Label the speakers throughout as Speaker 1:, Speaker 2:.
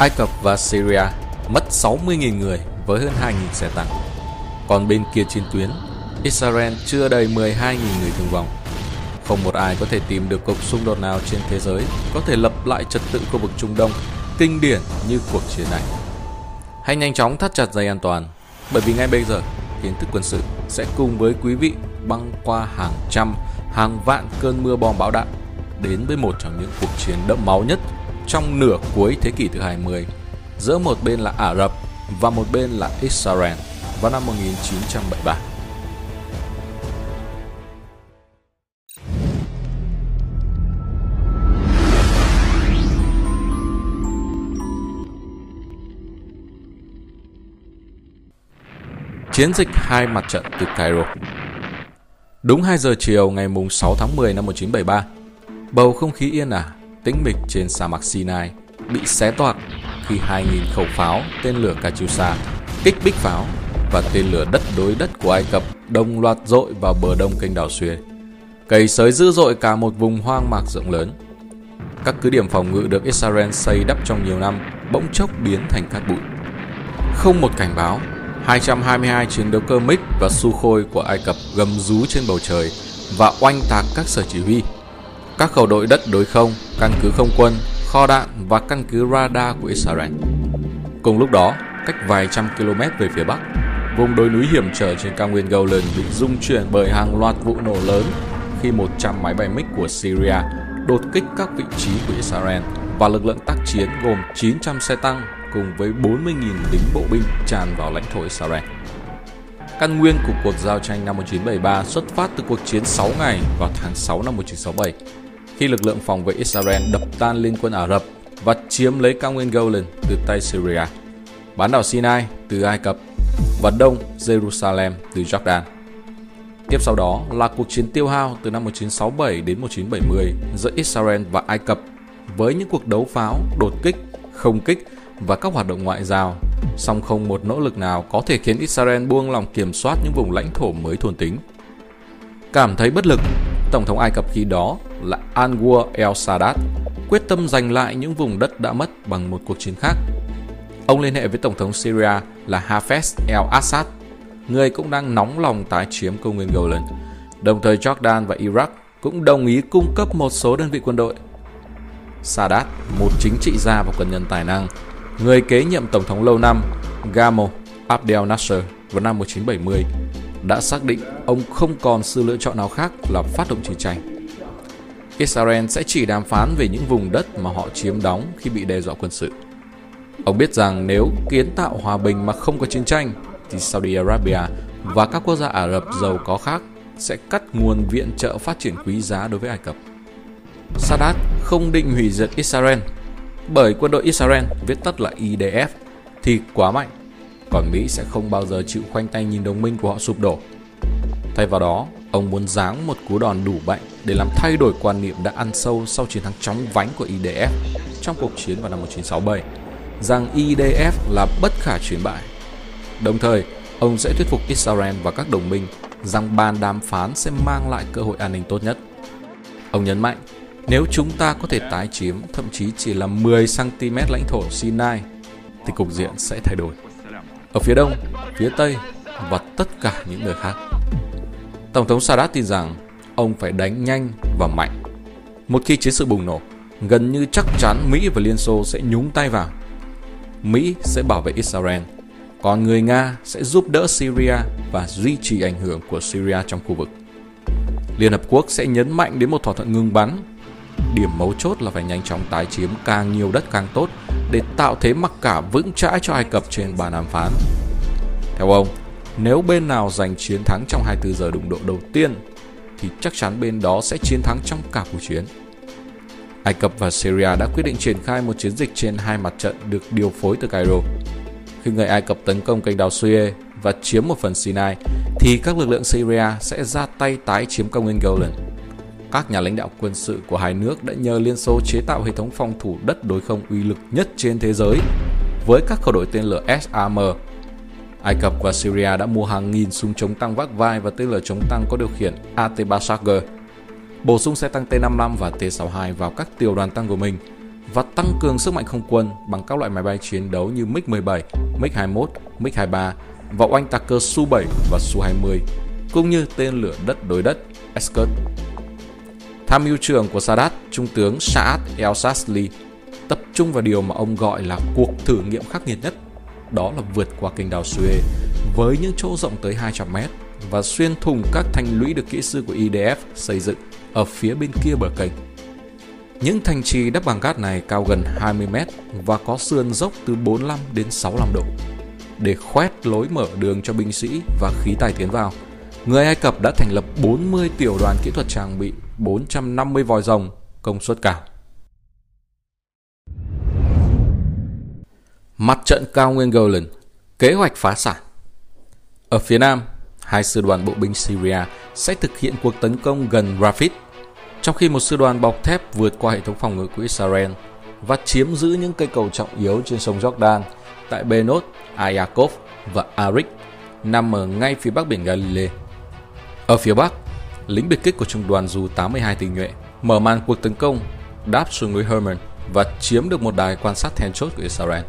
Speaker 1: Ai Cập và Syria mất 60.000 người với hơn 2.000 xe tăng. Còn bên kia chiến tuyến, Israel chưa đầy 12.000 người thương vong. Không một ai có thể tìm được cuộc xung đột nào trên thế giới có thể lập lại trật tự khu vực Trung Đông kinh điển như cuộc chiến này. Hãy nhanh chóng thắt chặt dây an toàn, bởi vì ngay bây giờ, kiến thức quân sự sẽ cùng với quý vị băng qua hàng trăm, hàng vạn cơn mưa bom bão đạn đến với một trong những cuộc chiến đẫm máu nhất trong nửa cuối thế kỷ thứ 20 giữa một bên là Ả Rập và một bên là Israel vào năm 1973. Chiến dịch hai mặt trận từ Cairo Đúng 2 giờ chiều ngày 6 tháng 10 năm 1973, bầu không khí yên ả, à tĩnh mịch trên sa mạc Sinai bị xé toạc khi 2.000 khẩu pháo, tên lửa Katyusha, kích bích pháo và tên lửa đất đối đất của Ai Cập đồng loạt dội vào bờ đông kênh đảo Suez. Cầy sới dữ dội cả một vùng hoang mạc rộng lớn. Các cứ điểm phòng ngự được Israel xây đắp trong nhiều năm bỗng chốc biến thành cát bụi. Không một cảnh báo, 222 chiến đấu cơ MiG và Sukhoi của Ai Cập gầm rú trên bầu trời và oanh tạc các sở chỉ huy. Các khẩu đội đất đối không, căn cứ không quân, kho đạn và căn cứ radar của Israel. Cùng lúc đó, cách vài trăm km về phía bắc, vùng đồi núi hiểm trở trên cao nguyên Golan bị rung chuyển bởi hàng loạt vụ nổ lớn khi 100 máy bay MiG của Syria đột kích các vị trí của Israel và lực lượng tác chiến gồm 900 xe tăng cùng với 40.000 lính bộ binh tràn vào lãnh thổ Israel. Căn nguyên của cuộc giao tranh năm 1973 xuất phát từ cuộc chiến 6 ngày vào tháng 6 năm 1967, khi lực lượng phòng vệ Israel đập tan liên quân Ả Rập và chiếm lấy cao nguyên Golan từ tay Syria, bán đảo Sinai từ Ai Cập và đông Jerusalem từ Jordan. Tiếp sau đó là cuộc chiến tiêu hao từ năm 1967 đến 1970 giữa Israel và Ai Cập với những cuộc đấu pháo, đột kích, không kích và các hoạt động ngoại giao, song không một nỗ lực nào có thể khiến Israel buông lòng kiểm soát những vùng lãnh thổ mới thôn tính. Cảm thấy bất lực, Tổng thống Ai Cập khi đó là Anwar el-Sadat quyết tâm giành lại những vùng đất đã mất bằng một cuộc chiến khác. Ông liên hệ với Tổng thống Syria là Hafez el-Assad, người cũng đang nóng lòng tái chiếm công nguyên Golan. Đồng thời Jordan và Iraq cũng đồng ý cung cấp một số đơn vị quân đội. Sadat, một chính trị gia và quân nhân tài năng, người kế nhiệm Tổng thống lâu năm Gamal Abdel Nasser vào năm 1970 đã xác định ông không còn sự lựa chọn nào khác là phát động chiến tranh. Israel sẽ chỉ đàm phán về những vùng đất mà họ chiếm đóng khi bị đe dọa quân sự. Ông biết rằng nếu kiến tạo hòa bình mà không có chiến tranh thì Saudi Arabia và các quốc gia Ả Rập giàu có khác sẽ cắt nguồn viện trợ phát triển quý giá đối với Ai Cập. Sadat không định hủy diệt Israel bởi quân đội Israel, viết tắt là IDF, thì quá mạnh, còn Mỹ sẽ không bao giờ chịu khoanh tay nhìn đồng minh của họ sụp đổ. Thay vào đó, ông muốn giáng một cú đòn đủ mạnh để làm thay đổi quan niệm đã ăn sâu sau chiến thắng chóng vánh của IDF trong cuộc chiến vào năm 1967, rằng IDF là bất khả chiến bại. Đồng thời, ông sẽ thuyết phục Israel và các đồng minh rằng bàn đàm phán sẽ mang lại cơ hội an ninh tốt nhất. Ông nhấn mạnh nếu chúng ta có thể tái chiếm thậm chí chỉ là 10 cm lãnh thổ Sinai thì cục diện sẽ thay đổi. Ở phía đông, phía tây và tất cả những nơi khác. Tổng thống Sadat tin rằng ông phải đánh nhanh và mạnh. Một khi chiến sự bùng nổ, gần như chắc chắn Mỹ và Liên Xô sẽ nhúng tay vào. Mỹ sẽ bảo vệ Israel, còn người Nga sẽ giúp đỡ Syria và duy trì ảnh hưởng của Syria trong khu vực. Liên Hợp Quốc sẽ nhấn mạnh đến một thỏa thuận ngừng bắn Điểm mấu chốt là phải nhanh chóng tái chiếm càng nhiều đất càng tốt để tạo thế mặc cả vững chãi cho Ai Cập trên bàn đàm phán. Theo ông, nếu bên nào giành chiến thắng trong 24 giờ đụng độ đầu tiên thì chắc chắn bên đó sẽ chiến thắng trong cả cuộc chiến. Ai Cập và Syria đã quyết định triển khai một chiến dịch trên hai mặt trận được điều phối từ Cairo. Khi người Ai Cập tấn công kênh đào Suez và chiếm một phần Sinai, thì các lực lượng Syria sẽ ra tay tái chiếm cao nguyên Golan các nhà lãnh đạo quân sự của hai nước đã nhờ Liên Xô chế tạo hệ thống phòng thủ đất đối không uy lực nhất trên thế giới với các khẩu đội tên lửa SAM. Ai Cập và Syria đã mua hàng nghìn súng chống tăng vác vai và tên lửa chống tăng có điều khiển AT-3 Charger, bổ sung xe tăng T-55 và T-62 vào các tiểu đoàn tăng của mình và tăng cường sức mạnh không quân bằng các loại máy bay chiến đấu như MiG-17, MiG-21, MiG-23, và oanh tạc cơ Su-7 và Su-20, cũng như tên lửa đất đối đất Escort. Tham mưu trưởng của Sadat, Trung tướng Saad el-Sasli, tập trung vào điều mà ông gọi là cuộc thử nghiệm khắc nghiệt nhất, đó là vượt qua kênh đào Suez với những chỗ rộng tới 200 mét và xuyên thủng các thành lũy được kỹ sư của IDF xây dựng ở phía bên kia bờ kênh. Những thành trì đắp bằng cát này cao gần 20 mét và có sườn dốc từ 45 đến 65 độ. Để khoét lối mở đường cho binh sĩ và khí tài tiến vào, người Ai Cập đã thành lập 40 tiểu đoàn kỹ thuật trang bị 450 vòi rồng công suất cao. Mặt trận cao nguyên Golan, kế hoạch phá sản. Ở phía nam, hai sư đoàn bộ binh Syria sẽ thực hiện cuộc tấn công gần Rafid, trong khi một sư đoàn bọc thép vượt qua hệ thống phòng ngự của Israel và chiếm giữ những cây cầu trọng yếu trên sông Jordan tại Benot, Ayakov và Arik nằm ở ngay phía bắc biển Galilee. Ở phía bắc, lính biệt kích của trung đoàn dù 82 tình nhuệ mở màn cuộc tấn công đáp xuống núi Hermon và chiếm được một đài quan sát then chốt của Israel.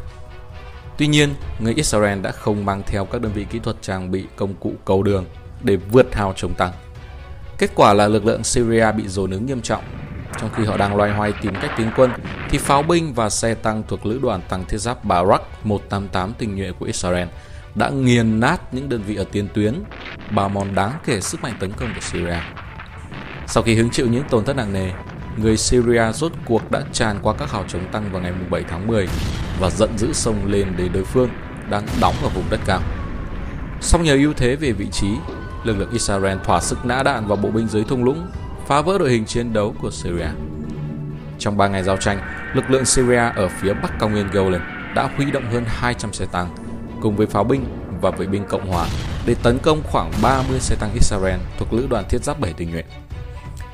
Speaker 1: Tuy nhiên, người Israel đã không mang theo các đơn vị kỹ thuật trang bị công cụ cầu đường để vượt hào chống tăng. Kết quả là lực lượng Syria bị dồn ứng nghiêm trọng. Trong khi họ đang loay hoay tìm cách tiến quân, thì pháo binh và xe tăng thuộc lữ đoàn tăng thiết giáp Barak 188 tình nhuệ của Israel đã nghiền nát những đơn vị ở tiền tuyến, bào mòn đáng kể sức mạnh tấn công của Syria. Sau khi hứng chịu những tổn thất nặng nề, người Syria rốt cuộc đã tràn qua các hào chống tăng vào ngày 7 tháng 10 và giận dữ sông lên đến đối phương đang đóng ở vùng đất cao. Song nhờ ưu thế về vị trí, lực lượng Israel thỏa sức nã đạn vào bộ binh dưới thung lũng, phá vỡ đội hình chiến đấu của Syria. Trong 3 ngày giao tranh, lực lượng Syria ở phía bắc cao nguyên Golan đã huy động hơn 200 xe tăng cùng với pháo binh và vệ binh Cộng hòa để tấn công khoảng 30 xe tăng Israel thuộc lữ đoàn thiết giáp 7 tình nguyện.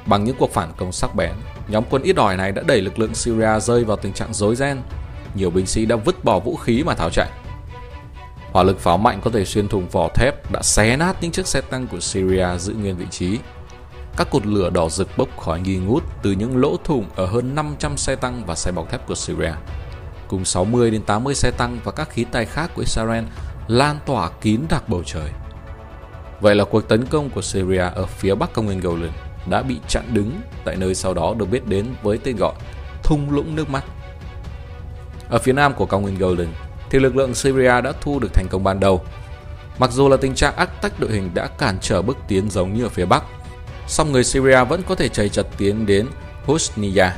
Speaker 1: Bằng những cuộc phản công sắc bén, nhóm quân ít ỏi này đã đẩy lực lượng Syria rơi vào tình trạng rối ren. Nhiều binh sĩ đã vứt bỏ vũ khí mà tháo chạy. Hỏa lực pháo mạnh có thể xuyên thủng vỏ thép đã xé nát những chiếc xe tăng của Syria giữ nguyên vị trí. Các cột lửa đỏ rực bốc khói nghi ngút từ những lỗ thủng ở hơn 500 xe tăng và xe bọc thép của Syria. Cùng 60 đến 80 xe tăng và các khí tài khác của Israel lan tỏa kín đặc bầu trời. Vậy là cuộc tấn công của Syria ở phía bắc công nguyên Golan đã bị chặn đứng tại nơi sau đó được biết đến với tên gọi thung lũng nước mắt. Ở phía nam của cao nguyên Golden thì lực lượng Syria đã thu được thành công ban đầu. Mặc dù là tình trạng ác tách đội hình đã cản trở bước tiến giống như ở phía bắc, song người Syria vẫn có thể chạy chật tiến đến Hosniya,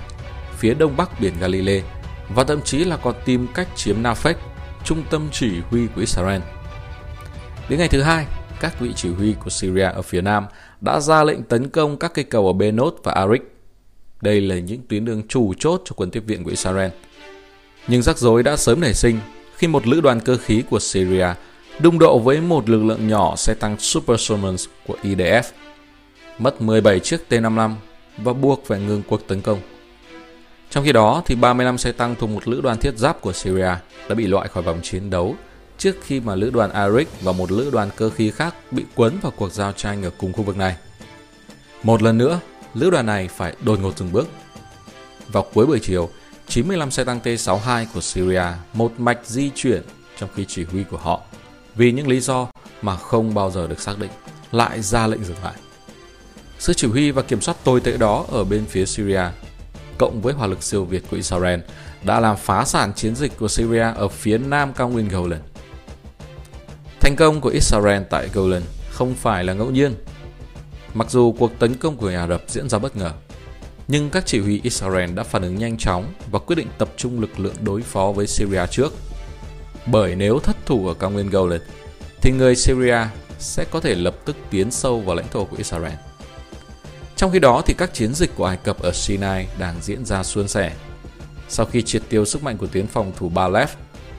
Speaker 1: phía đông bắc biển Galilee, và thậm chí là còn tìm cách chiếm Nafek, trung tâm chỉ huy của Israel. Đến ngày thứ hai, các vị chỉ huy của Syria ở phía nam đã ra lệnh tấn công các cây cầu ở Benot và Arik. Đây là những tuyến đường chủ chốt cho quân tiếp viện của Israel. Nhưng rắc rối đã sớm nảy sinh khi một lữ đoàn cơ khí của Syria đụng độ với một lực lượng nhỏ xe tăng Super Summons của IDF, mất 17 chiếc T-55 và buộc phải ngừng cuộc tấn công. Trong khi đó, thì 35 xe tăng thuộc một lữ đoàn thiết giáp của Syria đã bị loại khỏi vòng chiến đấu trước khi mà lữ đoàn Arik và một lữ đoàn cơ khí khác bị cuốn vào cuộc giao tranh ở cùng khu vực này. Một lần nữa, lữ đoàn này phải đột ngột dừng bước. Vào cuối buổi chiều, 95 xe tăng T-62 của Syria một mạch di chuyển trong khi chỉ huy của họ vì những lý do mà không bao giờ được xác định lại ra lệnh dừng lại. Sự chỉ huy và kiểm soát tồi tệ đó ở bên phía Syria cộng với hỏa lực siêu việt của Israel đã làm phá sản chiến dịch của Syria ở phía nam cao nguyên Golan. Thành công của Israel tại Golan không phải là ngẫu nhiên. Mặc dù cuộc tấn công của Ả Rập diễn ra bất ngờ, nhưng các chỉ huy Israel đã phản ứng nhanh chóng và quyết định tập trung lực lượng đối phó với Syria trước. Bởi nếu thất thủ ở cao nguyên Golan, thì người Syria sẽ có thể lập tức tiến sâu vào lãnh thổ của Israel. Trong khi đó thì các chiến dịch của Ai Cập ở Sinai đang diễn ra suôn sẻ. Sau khi triệt tiêu sức mạnh của tuyến phòng thủ Balef,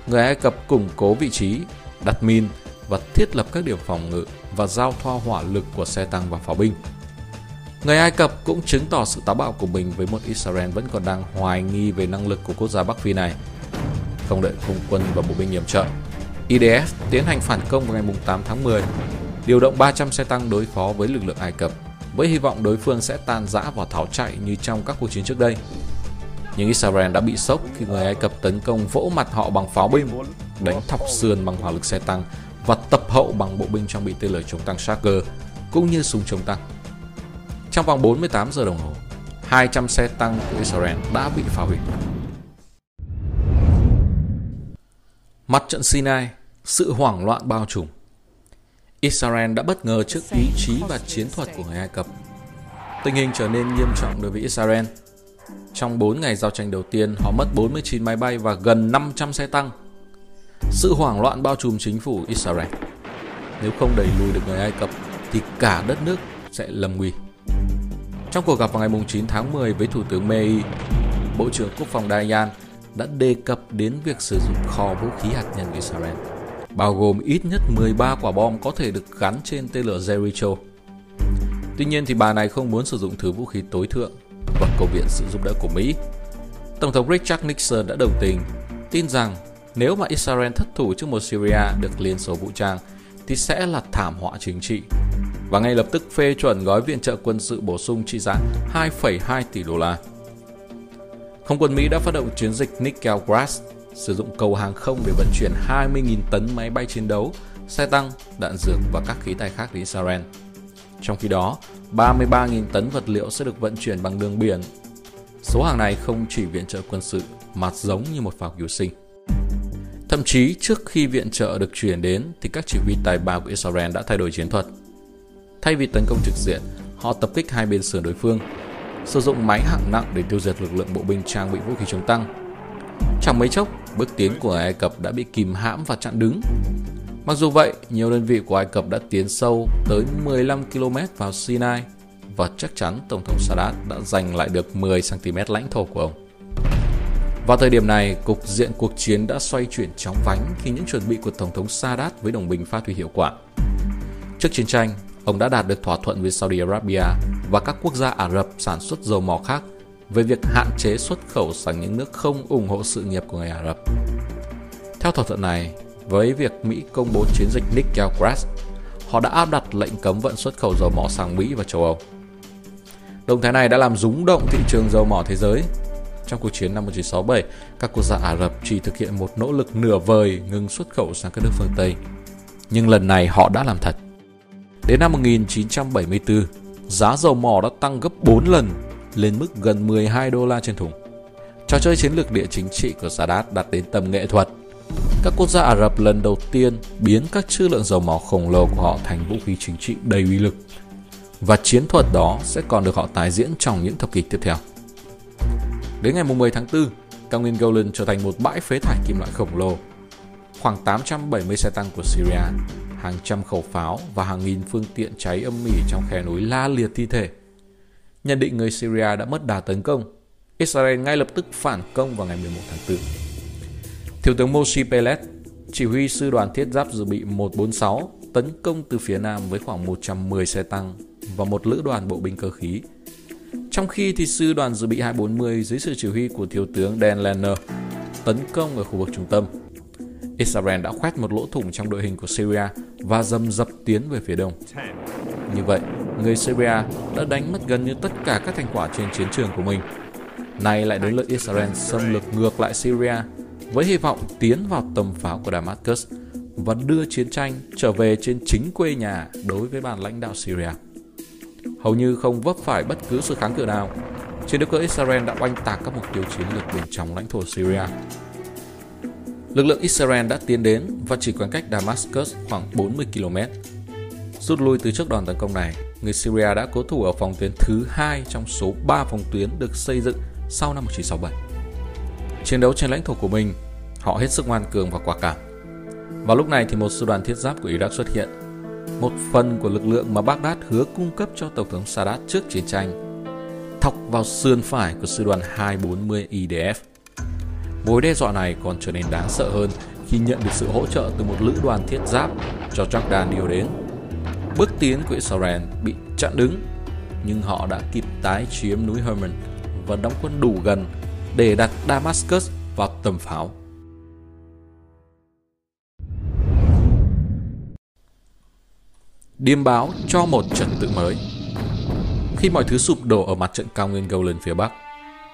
Speaker 1: người Ai Cập củng cố vị trí, đặt min và thiết lập các điểm phòng ngự và giao thoa hỏa lực của xe tăng và pháo binh. Người Ai Cập cũng chứng tỏ sự táo bạo của mình với một Israel vẫn còn đang hoài nghi về năng lực của quốc gia Bắc Phi này. Không đợi không quân và bộ binh yểm trợ, IDF tiến hành phản công vào ngày 8 tháng 10, điều động 300 xe tăng đối phó với lực lượng Ai Cập, với hy vọng đối phương sẽ tan rã và tháo chạy như trong các cuộc chiến trước đây. Nhưng Israel đã bị sốc khi người Ai Cập tấn công vỗ mặt họ bằng pháo binh, đánh thọc sườn bằng hỏa lực xe tăng và tập hậu bằng bộ binh trang bị tên lửa chống tăng Shaker cũng như súng chống tăng. Trong vòng 48 giờ đồng hồ, 200 xe tăng của Israel đã bị phá hủy. Mặt trận Sinai, sự hoảng loạn bao trùm. Israel đã bất ngờ trước ý chí và chiến thuật của người Ai Cập. Tình hình trở nên nghiêm trọng đối với Israel. Trong 4 ngày giao tranh đầu tiên, họ mất 49 máy bay và gần 500 xe tăng. Sự hoảng loạn bao trùm chính phủ Israel. Nếu không đẩy lùi được người Ai Cập, thì cả đất nước sẽ lầm nguy. Trong cuộc gặp vào ngày 9 tháng 10 với Thủ tướng May, Bộ trưởng Quốc phòng Dayan đã đề cập đến việc sử dụng kho vũ khí hạt nhân của Israel, bao gồm ít nhất 13 quả bom có thể được gắn trên tên lửa Jericho. Tuy nhiên thì bà này không muốn sử dụng thứ vũ khí tối thượng và cầu viện sự giúp đỡ của Mỹ. Tổng thống Richard Nixon đã đồng tình, tin rằng nếu mà Israel thất thủ trước một Syria được Liên Xô vũ trang thì sẽ là thảm họa chính trị và ngay lập tức phê chuẩn gói viện trợ quân sự bổ sung trị giá 2,2 tỷ đô la. Không quân Mỹ đã phát động chiến dịch Nickel Grass, sử dụng cầu hàng không để vận chuyển 20.000 tấn máy bay chiến đấu, xe tăng, đạn dược và các khí tài khác đến Israel. Trong khi đó, 33.000 tấn vật liệu sẽ được vận chuyển bằng đường biển. Số hàng này không chỉ viện trợ quân sự mà giống như một phao cứu sinh. Thậm chí trước khi viện trợ được chuyển đến thì các chỉ huy tài ba của Israel đã thay đổi chiến thuật. Thay vì tấn công trực diện, họ tập kích hai bên sườn đối phương, sử dụng máy hạng nặng để tiêu diệt lực lượng bộ binh trang bị vũ khí chống tăng. Chẳng mấy chốc, bước tiến của Ai Cập đã bị kìm hãm và chặn đứng. Mặc dù vậy, nhiều đơn vị của Ai Cập đã tiến sâu tới 15 km vào Sinai và chắc chắn Tổng thống Sadat đã giành lại được 10 cm lãnh thổ của ông. Vào thời điểm này, cục diện cuộc chiến đã xoay chuyển chóng vánh khi những chuẩn bị của Tổng thống Sadat với đồng minh phát huy hiệu quả. Trước chiến tranh, ông đã đạt được thỏa thuận với Saudi Arabia và các quốc gia Ả Rập sản xuất dầu mỏ khác về việc hạn chế xuất khẩu sang những nước không ủng hộ sự nghiệp của người Ả Rập. Theo thỏa thuận này, với việc Mỹ công bố chiến dịch Nickel Grass, họ đã áp đặt lệnh cấm vận xuất khẩu dầu mỏ sang Mỹ và châu Âu. Động thái này đã làm rúng động thị trường dầu mỏ thế giới. Trong cuộc chiến năm 1967, các quốc gia Ả Rập chỉ thực hiện một nỗ lực nửa vời ngừng xuất khẩu sang các nước phương Tây. Nhưng lần này họ đã làm thật. Đến năm 1974, giá dầu mỏ đã tăng gấp 4 lần lên mức gần 12 đô la trên thùng. Trò chơi chiến lược địa chính trị của Sadat đạt đến tầm nghệ thuật. Các quốc gia Ả Rập lần đầu tiên biến các trữ lượng dầu mỏ khổng lồ của họ thành vũ khí chính trị đầy uy lực. Và chiến thuật đó sẽ còn được họ tái diễn trong những thập kỷ tiếp theo. Đến ngày 10 tháng 4, cao nguyên Golan trở thành một bãi phế thải kim loại khổng lồ. Khoảng 870 xe tăng của Syria hàng trăm khẩu pháo và hàng nghìn phương tiện cháy âm mỉ trong khe núi la liệt thi thể. Nhận định người Syria đã mất đà tấn công, Israel ngay lập tức phản công vào ngày 11 tháng 4. Thiếu tướng Moshe Pelet, chỉ huy sư đoàn thiết giáp dự bị 146, tấn công từ phía nam với khoảng 110 xe tăng và một lữ đoàn bộ binh cơ khí. Trong khi thì sư đoàn dự bị 240 dưới sự chỉ huy của thiếu tướng Dan Lerner tấn công ở khu vực trung tâm. Israel đã khoét một lỗ thủng trong đội hình của Syria và dầm dập tiến về phía đông. Như vậy, người Syria đã đánh mất gần như tất cả các thành quả trên chiến trường của mình. Nay lại đến lượt Israel xâm lược ngược lại Syria với hy vọng tiến vào tầm pháo của Damascus và đưa chiến tranh trở về trên chính quê nhà đối với bàn lãnh đạo Syria. Hầu như không vấp phải bất cứ sự kháng cự nào, chiến đấu cơ Israel đã oanh tạc các mục tiêu chiến lược bên trong lãnh thổ Syria Lực lượng Israel đã tiến đến và chỉ còn cách Damascus khoảng 40 km. Rút lui từ trước đòn tấn công này, người Syria đã cố thủ ở phòng tuyến thứ hai trong số 3 phòng tuyến được xây dựng sau năm 1967. Chiến đấu trên lãnh thổ của mình, họ hết sức ngoan cường và quả cảm. Vào lúc này thì một sư đoàn thiết giáp của Iraq xuất hiện, một phần của lực lượng mà Baghdad hứa cung cấp cho Tổng thống Sadat trước chiến tranh, thọc vào sườn phải của sư đoàn 240 IDF Mối đe dọa này còn trở nên đáng sợ hơn khi nhận được sự hỗ trợ từ một lữ đoàn thiết giáp cho Jordan điều đến. Bước tiến của Israel bị chặn đứng, nhưng họ đã kịp tái chiếm núi Hermon và đóng quân đủ gần để đặt Damascus vào tầm pháo. Điềm báo cho một trật tự mới Khi mọi thứ sụp đổ ở mặt trận cao nguyên Golan phía Bắc,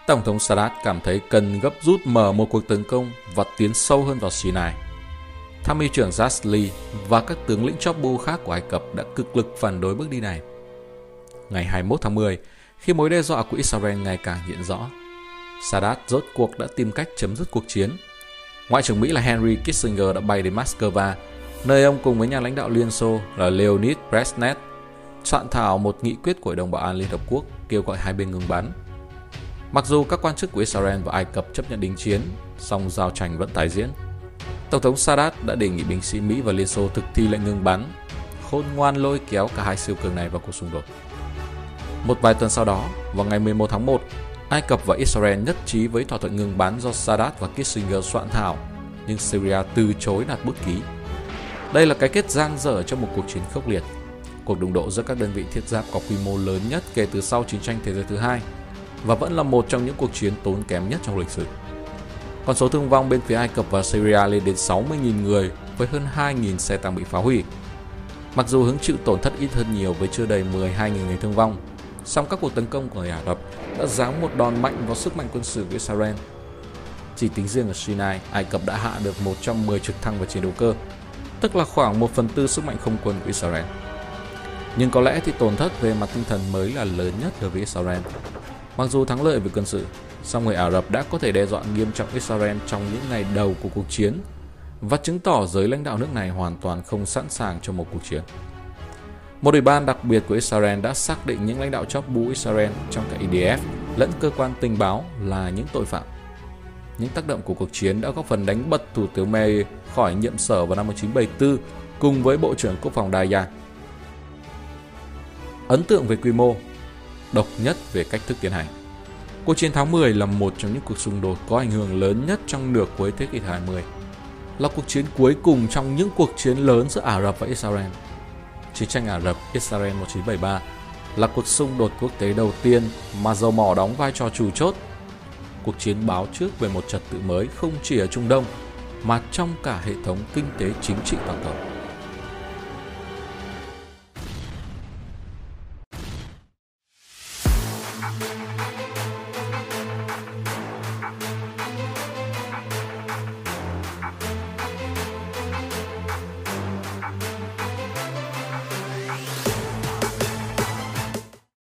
Speaker 1: Tổng thống Sadat cảm thấy cần gấp rút mở một cuộc tấn công và tiến sâu hơn vào Sinai. Tham mưu trưởng Zasli và các tướng lĩnh chóp bu khác của Ai Cập đã cực lực phản đối bước đi này. Ngày 21 tháng 10, khi mối đe dọa của Israel ngày càng hiện rõ, Sadat rốt cuộc đã tìm cách chấm dứt cuộc chiến. Ngoại trưởng Mỹ là Henry Kissinger đã bay đến Moscow, nơi ông cùng với nhà lãnh đạo Liên Xô là Leonid Brezhnev soạn thảo một nghị quyết của Hội đồng Bảo an Liên Hợp Quốc kêu gọi hai bên ngừng bắn. Mặc dù các quan chức của Israel và Ai Cập chấp nhận đình chiến, song giao tranh vẫn tái diễn. Tổng thống Sadat đã đề nghị binh sĩ Mỹ và Liên Xô thực thi lệnh ngừng bắn, khôn ngoan lôi kéo cả hai siêu cường này vào cuộc xung đột. Một vài tuần sau đó, vào ngày 11 tháng 1, Ai Cập và Israel nhất trí với thỏa thuận ngừng bắn do Sadat và Kissinger soạn thảo, nhưng Syria từ chối đặt bút ký. Đây là cái kết giang dở cho một cuộc chiến khốc liệt. Cuộc đụng độ giữa các đơn vị thiết giáp có quy mô lớn nhất kể từ sau chiến tranh thế giới thứ hai và vẫn là một trong những cuộc chiến tốn kém nhất trong lịch sử. Con số thương vong bên phía Ai Cập và Syria lên đến 60.000 người với hơn 2.000 xe tăng bị phá hủy. Mặc dù hứng chịu tổn thất ít hơn nhiều với chưa đầy 12.000 người thương vong, song các cuộc tấn công của người Ả Rập đã giáng một đòn mạnh vào sức mạnh quân sự của Israel. Chỉ tính riêng ở Sinai, Ai Cập đã hạ được 110 trực thăng và chiến đấu cơ, tức là khoảng 1 phần tư sức mạnh không quân của Israel. Nhưng có lẽ thì tổn thất về mặt tinh thần mới là lớn nhất đối với Israel. Mặc dù thắng lợi về quân sự, song người Ả Rập đã có thể đe dọa nghiêm trọng Israel trong những ngày đầu của cuộc chiến và chứng tỏ giới lãnh đạo nước này hoàn toàn không sẵn sàng cho một cuộc chiến. Một ủy ban đặc biệt của Israel đã xác định những lãnh đạo chóp bu Israel trong cả IDF lẫn cơ quan tình báo là những tội phạm. Những tác động của cuộc chiến đã góp phần đánh bật Thủ tướng Meir khỏi nhiệm sở vào năm 1974 cùng với Bộ trưởng Quốc phòng Dayan. Ấn tượng về quy mô, độc nhất về cách thức tiến hành. Cuộc chiến tháng 10 là một trong những cuộc xung đột có ảnh hưởng lớn nhất trong nửa cuối thế kỷ 20. Là cuộc chiến cuối cùng trong những cuộc chiến lớn giữa Ả Rập và Israel. Chiến tranh Ả Rập Israel 1973 là cuộc xung đột quốc tế đầu tiên mà dầu mỏ đóng vai trò chủ chốt. Cuộc chiến báo trước về một trật tự mới không chỉ ở Trung Đông, mà trong cả hệ thống kinh tế chính trị toàn cầu.